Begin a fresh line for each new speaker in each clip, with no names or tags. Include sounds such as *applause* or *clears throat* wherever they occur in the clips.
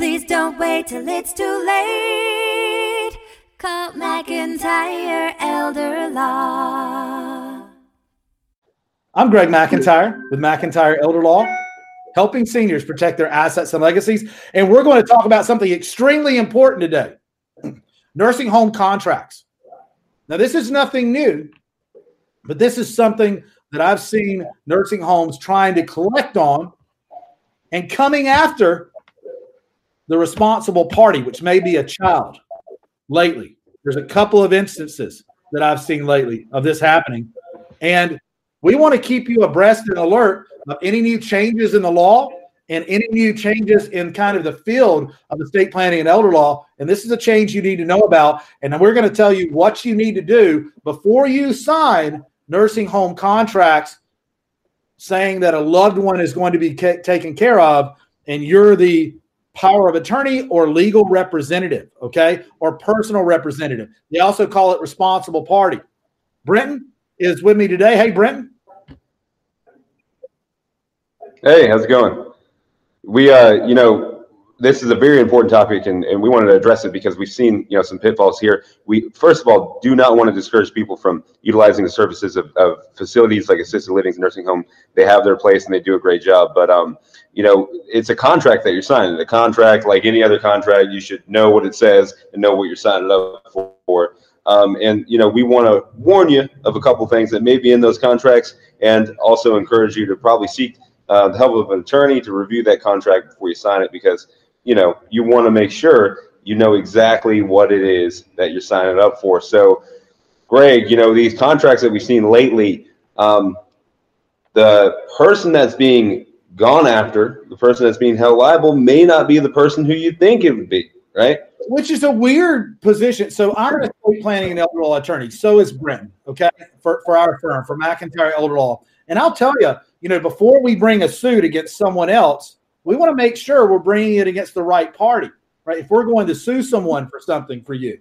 Please don't wait till it's too late. Call McIntyre Elder Law.
I'm Greg McIntyre with McIntyre Elder Law, helping seniors protect their assets and legacies. And we're going to talk about something extremely important today *clears throat* nursing home contracts. Now, this is nothing new, but this is something that I've seen nursing homes trying to collect on and coming after the responsible party, which may be a child, lately. There's a couple of instances that I've seen lately of this happening. And we want to keep you abreast and alert of any new changes in the law and any new changes in kind of the field of estate planning and elder law. And this is a change you need to know about. And we're going to tell you what you need to do before you sign nursing home contracts saying that a loved one is going to be ca- taken care of and you're the power of attorney or legal representative, okay, or personal representative. They also call it responsible party. Brenton is with me today. Hey, Brenton.
Hey, how's it going? We, uh, you know, this is a very important topic and, and we wanted to address it because we've seen you know some pitfalls here. We first of all do not want to discourage people from utilizing the services of, of facilities like assisted living nursing home. They have their place and they do a great job. But um you know it's a contract that you're signing. The contract like any other contract you should know what it says and know what you're signing up for. Um, and you know we want to warn you of a couple things that may be in those contracts and also encourage you to probably seek uh, the help of an attorney to review that contract before you sign it because you know, you want to make sure you know exactly what it is that you're signing up for. So, Greg, you know, these contracts that we've seen lately, um, the person that's being gone after, the person that's being held liable, may not be the person who you think it would be, right?
Which is a weird position. So I'm an estate planning and elder law attorney. So is Brenton, okay, for, for our firm, for McIntyre Elder Law. And I'll tell you, you know, before we bring a suit against someone else, we want to make sure we're bringing it against the right party, right? If we're going to sue someone for something for you.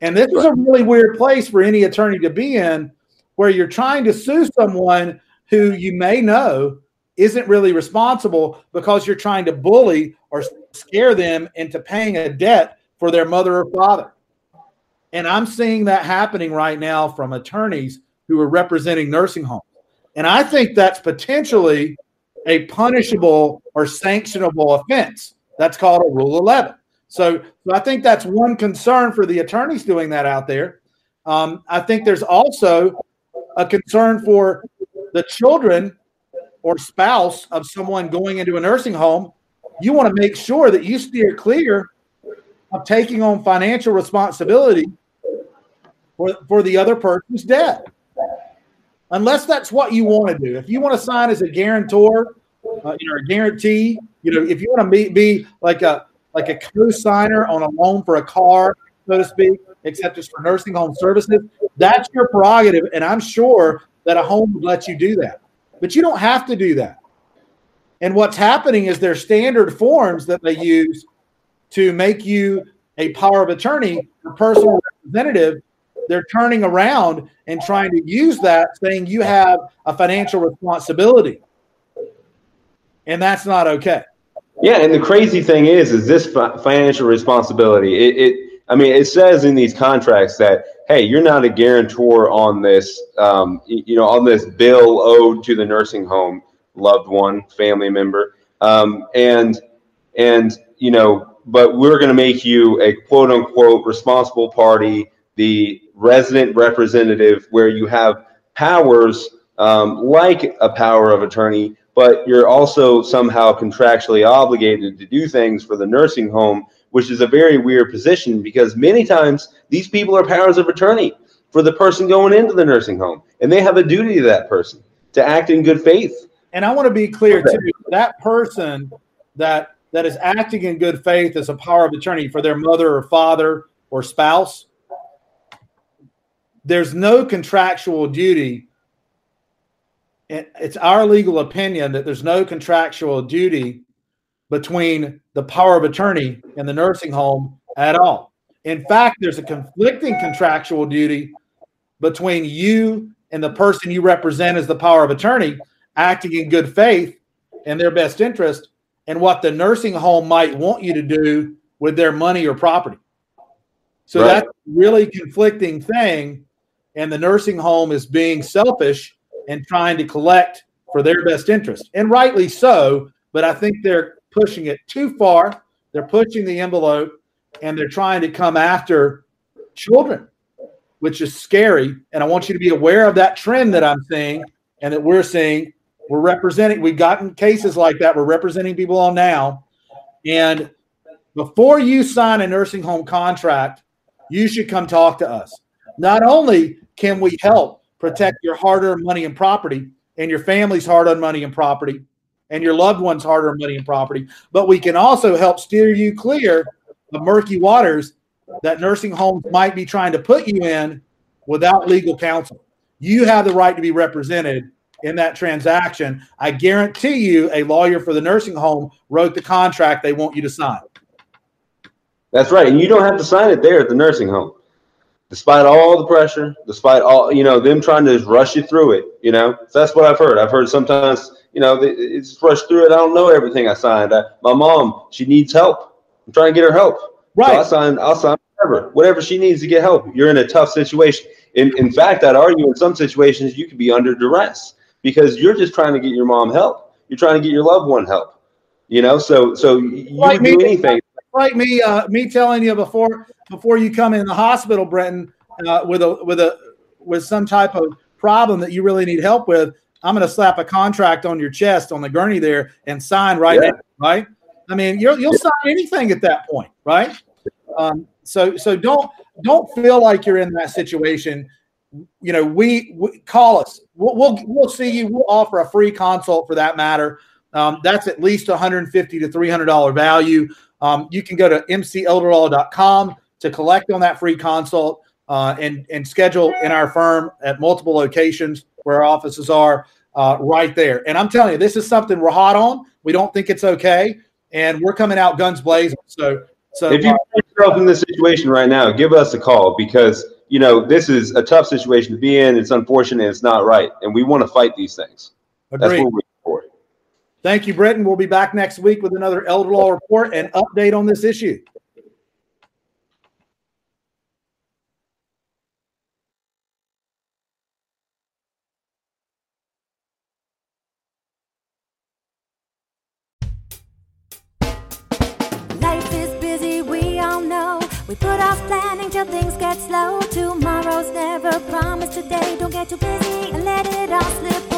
And this is a really weird place for any attorney to be in where you're trying to sue someone who you may know isn't really responsible because you're trying to bully or scare them into paying a debt for their mother or father. And I'm seeing that happening right now from attorneys who are representing nursing homes. And I think that's potentially a punishable or sanctionable offense. That's called a Rule 11. So, so I think that's one concern for the attorneys doing that out there. Um, I think there's also a concern for the children or spouse of someone going into a nursing home. You want to make sure that you steer clear of taking on financial responsibility for, for the other person's debt unless that's what you want to do. If you want to sign as a guarantor, uh, you know, a guarantee, you know, if you want to be, be like a like a co-signer on a loan for a car, so to speak, except it's for nursing home services, that's your prerogative, and I'm sure that a home would let you do that. But you don't have to do that. And what's happening is their standard forms that they use to make you a power of attorney or personal representative they're turning around and trying to use that, saying you have a financial responsibility. And that's not okay.
Yeah, and the crazy thing is, is this financial responsibility? It, it, I mean, it says in these contracts that hey, you're not a guarantor on this, um, you know, on this bill owed to the nursing home loved one, family member, um, and and you know, but we're going to make you a quote unquote responsible party, the resident representative where you have powers um, like a power of attorney, but you're also somehow contractually obligated to do things for the nursing home, which is a very weird position because many times these people are powers of attorney for the person going into the nursing home, and they have a duty to that person to act in good faith.
And I want to be clear okay. too: that person that that is acting in good faith as a power of attorney for their mother or father or spouse there's no contractual duty. It's our legal opinion that there's no contractual duty between the power of attorney and the nursing home at all. In fact, there's a conflicting contractual duty between you and the person you represent as the power of attorney acting in good faith and their best interest. and what the nursing home might want you to do with their money or property. So
Right.
that's a really conflicting thing. And the nursing home is being selfish and trying to collect for their best interest. And rightly so, but I think they're pushing it too far. They're pushing the envelope and they're trying to come after children, which is scary. And I want you to be aware of that trend that I'm seeing and that we're seeing. We're representing, we've gotten cases like that. We're representing people on now. And before you sign a nursing home contract, you should come talk to us. Not only can we help protect your hard earned money and property and your family's hard earned money and property and your loved one's hard earned money and property, but we can also help steer you clear of murky waters that nursing homes might be trying to put you in without legal counsel. You have the right to be represented in that transaction. I guarantee you, a lawyer for the nursing home wrote the contract they want you to sign.
That's right. And you don't have to sign it there at the nursing home. Despite all the pressure, despite all, you know, them trying to just rush you through it, you know, so that's what I've heard. I've heard sometimes, you know, they- it's rushed through it. I don't know everything I signed. I, my mom, she needs help. I'm trying to get her help. So I
Right.
sign, I'll sign whatever, whatever she needs to get help. You're in a tough situation. In, in fact, I'd argue in some situations you could be under duress because you're just trying to get your mom help. You're trying to get your loved one help. You know, so so you
Like
would do anything.
Like me uh, me telling you before before you come in the hospital, Brenton, uh, with a with a with some type of problem that you really need help with. I'm going to slap a contract on your chest on the gurney there and sign right
Yeah.
now, right? I mean, you'll you'll sign anything at that point, right? Um, so so don't don't feel like you're in that situation. You know, we, we call us. We'll, we'll we'll see you. We'll offer a free consult for that matter. Um, that's at least 150 to 300 dollar value. Um, you can go to mcelderlaw.com to collect on that free consult uh, and and schedule in our firm at multiple locations where our offices are uh, right there. And I'm telling you, this is something we're hot on. We don't think it's okay, and we're coming out guns blazing. So so
If you
uh,
find yourself in this situation right now, give us a call because you know this is a tough situation to be in. It's unfortunate. It's not right, and we want to fight these things. That's
agree.
what we're for.
Thank you, Brenton. We'll be back next week with another elder law report and update on this issue.
Life is busy, we all know. We put off planning till things get slow. Tomorrow's never promised today. Don't get too busy and let it all slip away.